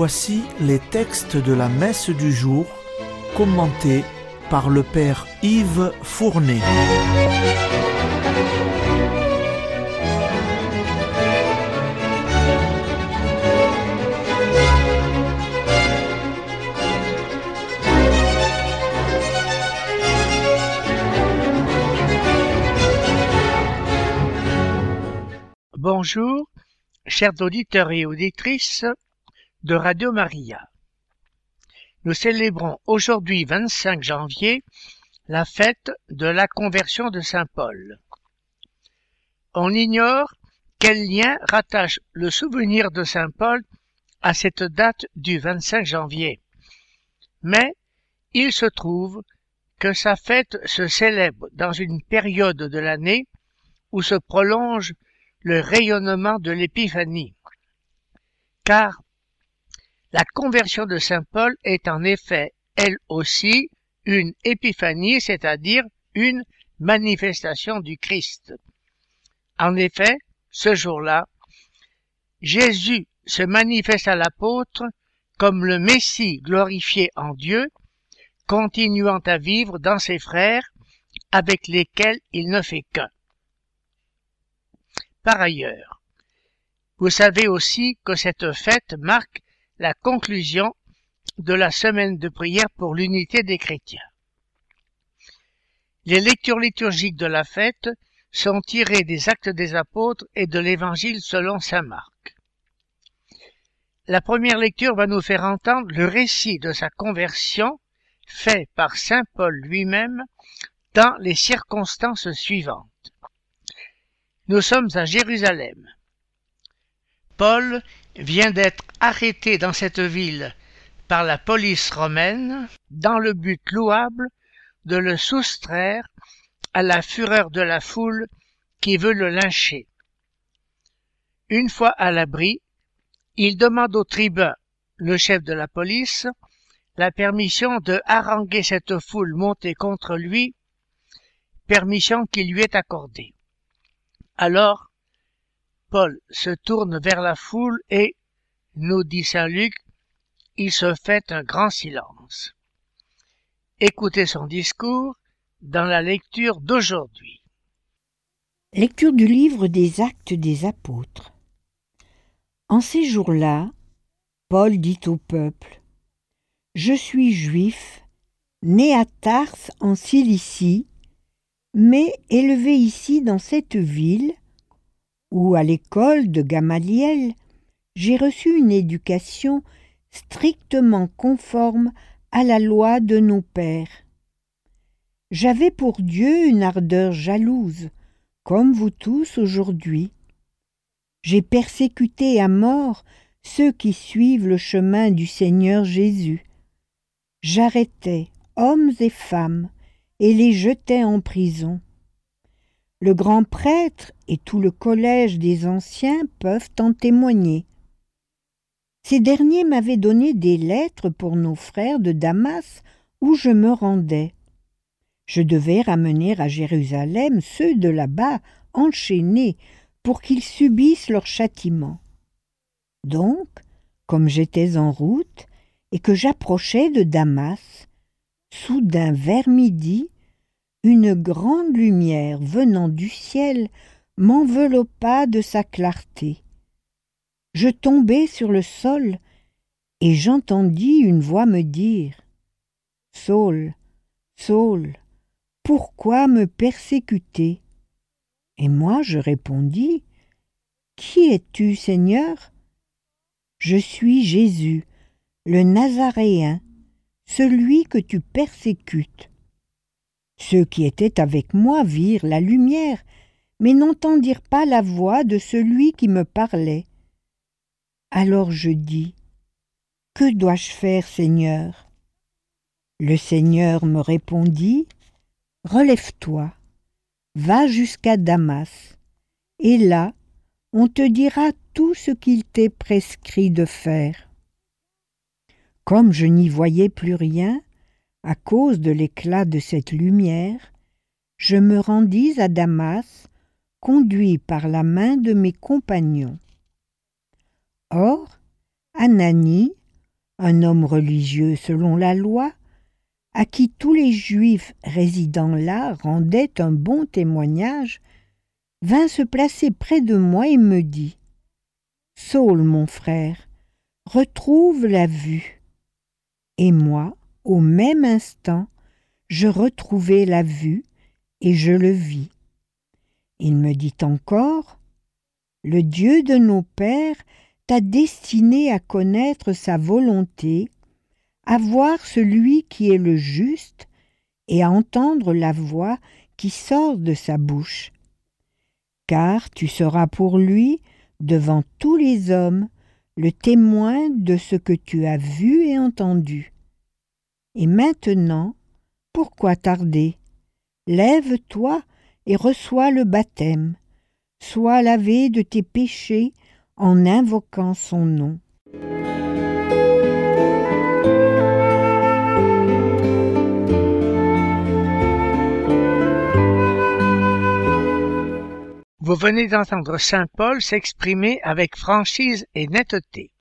Voici les textes de la messe du jour commentés par le Père Yves Fournet. Bonjour, chers auditeurs et auditrices de Radio Maria. Nous célébrons aujourd'hui 25 janvier la fête de la conversion de Saint Paul. On ignore quel lien rattache le souvenir de Saint Paul à cette date du 25 janvier. Mais il se trouve que sa fête se célèbre dans une période de l'année où se prolonge le rayonnement de l'épiphanie. Car la conversion de Saint Paul est en effet, elle aussi, une épiphanie, c'est-à-dire une manifestation du Christ. En effet, ce jour-là, Jésus se manifeste à l'apôtre comme le Messie glorifié en Dieu, continuant à vivre dans ses frères avec lesquels il ne fait qu'un. Par ailleurs, vous savez aussi que cette fête marque la conclusion de la semaine de prière pour l'unité des chrétiens. Les lectures liturgiques de la fête sont tirées des actes des apôtres et de l'évangile selon saint Marc. La première lecture va nous faire entendre le récit de sa conversion fait par saint Paul lui-même dans les circonstances suivantes. Nous sommes à Jérusalem. Paul vient d'être arrêté dans cette ville par la police romaine dans le but louable de le soustraire à la fureur de la foule qui veut le lyncher. Une fois à l'abri, il demande au tribun, le chef de la police, la permission de haranguer cette foule montée contre lui, permission qui lui est accordée. Alors, Paul se tourne vers la foule et, nous dit Saint Luc, il se fait un grand silence. Écoutez son discours dans la lecture d'aujourd'hui. Lecture du livre des actes des apôtres. En ces jours-là, Paul dit au peuple, Je suis juif, né à Tars en Cilicie, mais élevé ici dans cette ville, où à l'école de Gamaliel, j'ai reçu une éducation strictement conforme à la loi de nos pères. J'avais pour Dieu une ardeur jalouse, comme vous tous aujourd'hui. J'ai persécuté à mort ceux qui suivent le chemin du Seigneur Jésus. J'arrêtais hommes et femmes et les jetais en prison. Le grand prêtre et tout le collège des anciens peuvent en témoigner. Ces derniers m'avaient donné des lettres pour nos frères de Damas où je me rendais. Je devais ramener à Jérusalem ceux de là-bas enchaînés pour qu'ils subissent leur châtiment. Donc, comme j'étais en route et que j'approchais de Damas, soudain vers midi, une grande lumière venant du ciel m'enveloppa de sa clarté. Je tombai sur le sol et j'entendis une voix me dire Saul, Saul, pourquoi me persécuter? Et moi je répondis Qui es-tu, Seigneur Je suis Jésus, le Nazaréen, celui que tu persécutes. Ceux qui étaient avec moi virent la lumière, mais n'entendirent pas la voix de celui qui me parlait. Alors je dis, Que dois-je faire, Seigneur? Le Seigneur me répondit, Relève-toi, va jusqu'à Damas, et là on te dira tout ce qu'il t'est prescrit de faire. Comme je n'y voyais plus rien, à cause de l'éclat de cette lumière, je me rendis à Damas, conduit par la main de mes compagnons. Or, Anani, un homme religieux selon la loi, à qui tous les Juifs résidant là rendaient un bon témoignage, vint se placer près de moi et me dit Saul, mon frère, retrouve la vue. Et moi, au même instant, je retrouvai la vue et je le vis. Il me dit encore Le Dieu de nos pères t'a destiné à connaître sa volonté, à voir celui qui est le juste et à entendre la voix qui sort de sa bouche. Car tu seras pour lui, devant tous les hommes, le témoin de ce que tu as vu et entendu. Et maintenant, pourquoi tarder? Lève-toi et reçois le baptême. Sois lavé de tes péchés en invoquant son nom. Vous venez d'entendre Saint Paul s'exprimer avec franchise et netteté.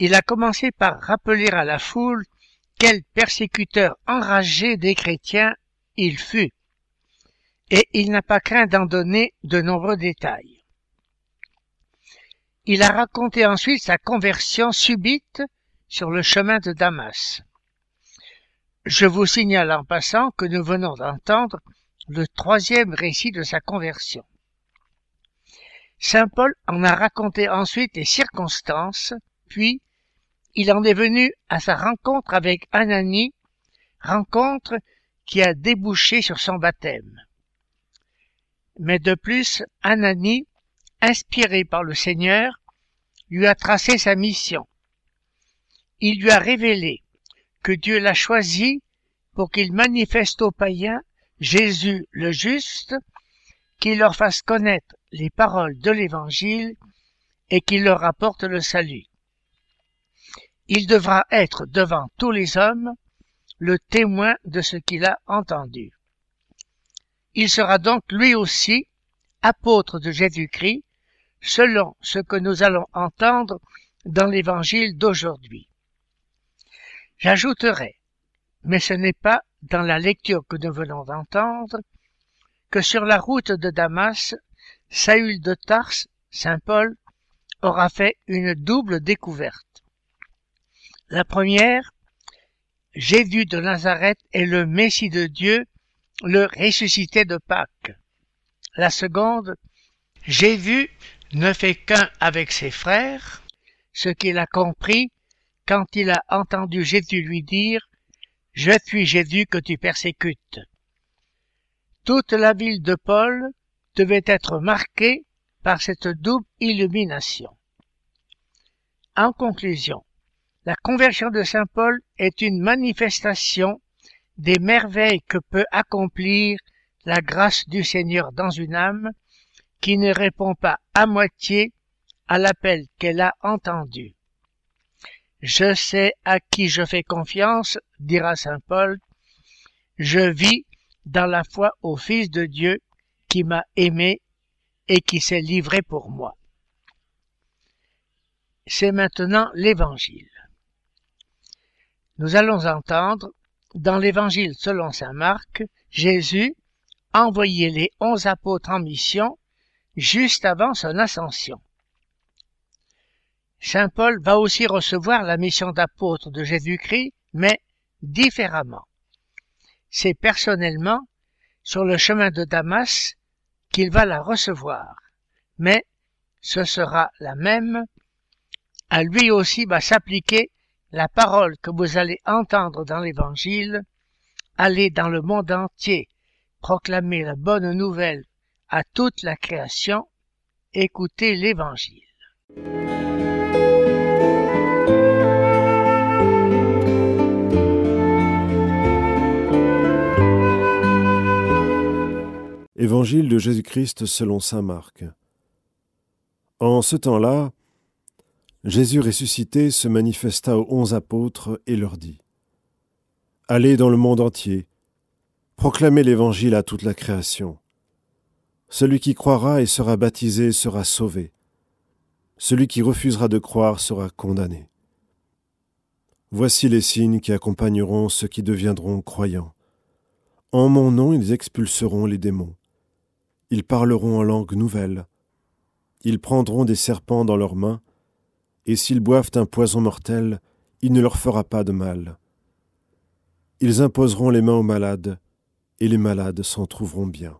Il a commencé par rappeler à la foule quel persécuteur enragé des chrétiens il fut, et il n'a pas craint d'en donner de nombreux détails. Il a raconté ensuite sa conversion subite sur le chemin de Damas. Je vous signale en passant que nous venons d'entendre le troisième récit de sa conversion. Saint Paul en a raconté ensuite les circonstances, puis il en est venu à sa rencontre avec Anani, rencontre qui a débouché sur son baptême. Mais de plus, Anani, inspiré par le Seigneur, lui a tracé sa mission. Il lui a révélé que Dieu l'a choisi pour qu'il manifeste aux païens Jésus le juste, qu'il leur fasse connaître les paroles de l'Évangile et qu'il leur apporte le salut il devra être devant tous les hommes le témoin de ce qu'il a entendu. Il sera donc lui aussi apôtre de Jésus-Christ, selon ce que nous allons entendre dans l'évangile d'aujourd'hui. J'ajouterai, mais ce n'est pas dans la lecture que nous venons d'entendre, que sur la route de Damas, Saül de Tars, Saint Paul, aura fait une double découverte. La première, Jésus de Nazareth est le Messie de Dieu, le ressuscité de Pâques. La seconde, Jésus ne fait qu'un avec ses frères, ce qu'il a compris quand il a entendu Jésus lui dire Je suis Jésus que tu persécutes. Toute la ville de Paul devait être marquée par cette double illumination. En conclusion, la conversion de Saint Paul est une manifestation des merveilles que peut accomplir la grâce du Seigneur dans une âme qui ne répond pas à moitié à l'appel qu'elle a entendu. Je sais à qui je fais confiance, dira Saint Paul. Je vis dans la foi au Fils de Dieu qui m'a aimé et qui s'est livré pour moi. C'est maintenant l'Évangile nous allons entendre, dans l'Évangile selon saint Marc, Jésus envoyer les onze apôtres en mission juste avant son ascension. Saint Paul va aussi recevoir la mission d'apôtre de Jésus-Christ, mais différemment. C'est personnellement sur le chemin de Damas qu'il va la recevoir, mais ce sera la même. À lui aussi va s'appliquer la parole que vous allez entendre dans l'Évangile, allez dans le monde entier, proclamer la bonne nouvelle à toute la création, écoutez l'Évangile. Évangile de Jésus-Christ selon Saint Marc. En ce temps-là, Jésus ressuscité se manifesta aux onze apôtres et leur dit Allez dans le monde entier, proclamez l'Évangile à toute la création. Celui qui croira et sera baptisé sera sauvé. Celui qui refusera de croire sera condamné. Voici les signes qui accompagneront ceux qui deviendront croyants. En mon nom, ils expulseront les démons. Ils parleront en langue nouvelle. Ils prendront des serpents dans leurs mains, et s'ils boivent un poison mortel, il ne leur fera pas de mal. Ils imposeront les mains aux malades, et les malades s'en trouveront bien.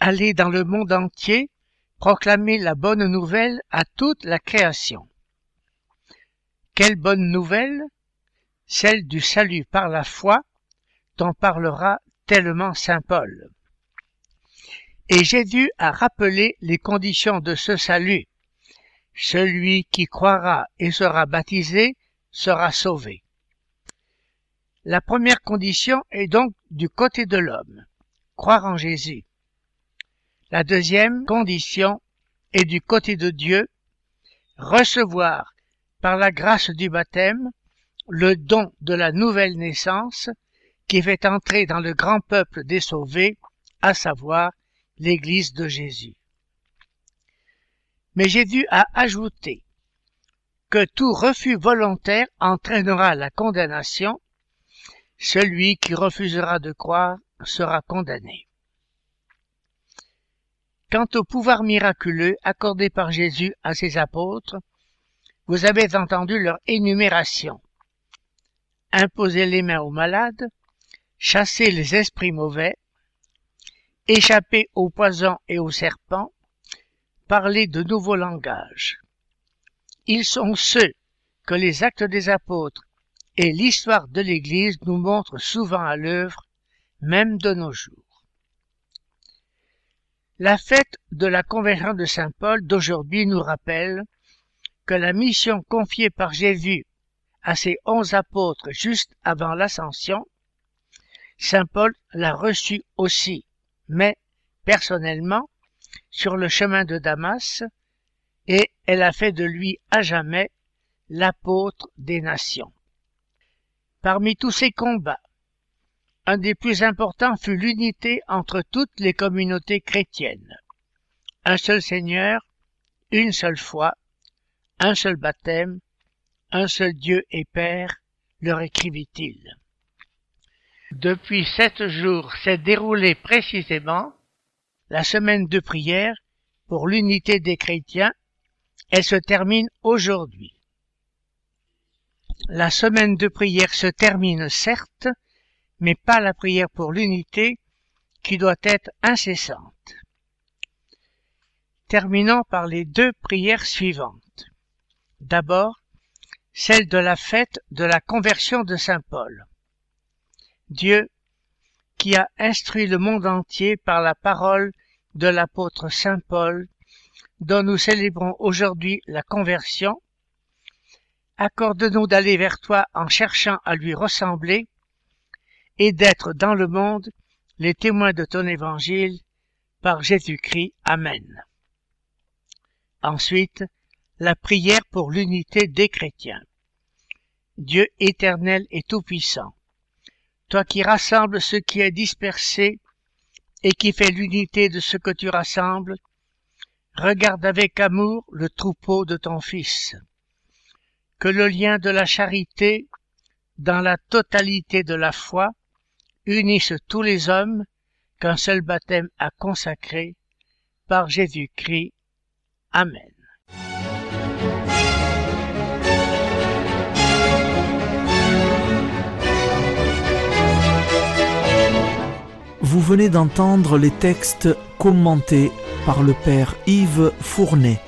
Allez dans le monde entier, proclamer la bonne nouvelle à toute la création. Quelle bonne nouvelle? Celle du salut par la foi, dont parlera tellement Saint Paul. Et Jésus a rappelé les conditions de ce salut. Celui qui croira et sera baptisé sera sauvé. La première condition est donc du côté de l'homme, croire en Jésus. La deuxième condition est du côté de Dieu, recevoir par la grâce du baptême le don de la nouvelle naissance qui fait entrer dans le grand peuple des sauvés, à savoir l'Église de Jésus. Mais Jésus a ajouté que tout refus volontaire entraînera la condamnation, celui qui refusera de croire sera condamné. Quant au pouvoir miraculeux accordé par Jésus à ses apôtres, vous avez entendu leur énumération. Imposer les mains aux malades, chasser les esprits mauvais, échapper aux poisons et aux serpents, parler de nouveaux langages. Ils sont ceux que les actes des apôtres et l'histoire de l'Église nous montrent souvent à l'œuvre, même de nos jours. La fête de la conversion de Saint Paul d'aujourd'hui nous rappelle que la mission confiée par Jésus à ses onze apôtres juste avant l'ascension, Saint Paul l'a reçue aussi, mais personnellement, sur le chemin de Damas, et elle a fait de lui à jamais l'apôtre des nations. Parmi tous ces combats, un des plus importants fut l'unité entre toutes les communautés chrétiennes. Un seul Seigneur, une seule foi, un seul baptême, un seul Dieu et Père, leur écrivit-il. Depuis sept jours s'est déroulée précisément la semaine de prière pour l'unité des chrétiens. Elle se termine aujourd'hui. La semaine de prière se termine certes mais pas la prière pour l'unité qui doit être incessante. Terminons par les deux prières suivantes. D'abord, celle de la fête de la conversion de Saint Paul. Dieu, qui a instruit le monde entier par la parole de l'apôtre Saint Paul, dont nous célébrons aujourd'hui la conversion, accorde-nous d'aller vers toi en cherchant à lui ressembler et d'être dans le monde les témoins de ton évangile par Jésus-Christ. Amen. Ensuite, la prière pour l'unité des chrétiens. Dieu éternel et tout-puissant, toi qui rassembles ce qui est dispersé et qui fais l'unité de ce que tu rassembles, regarde avec amour le troupeau de ton Fils. Que le lien de la charité, dans la totalité de la foi, unissent tous les hommes qu'un seul baptême a consacré par Jésus-Christ. Amen. Vous venez d'entendre les textes commentés par le Père Yves Fournet.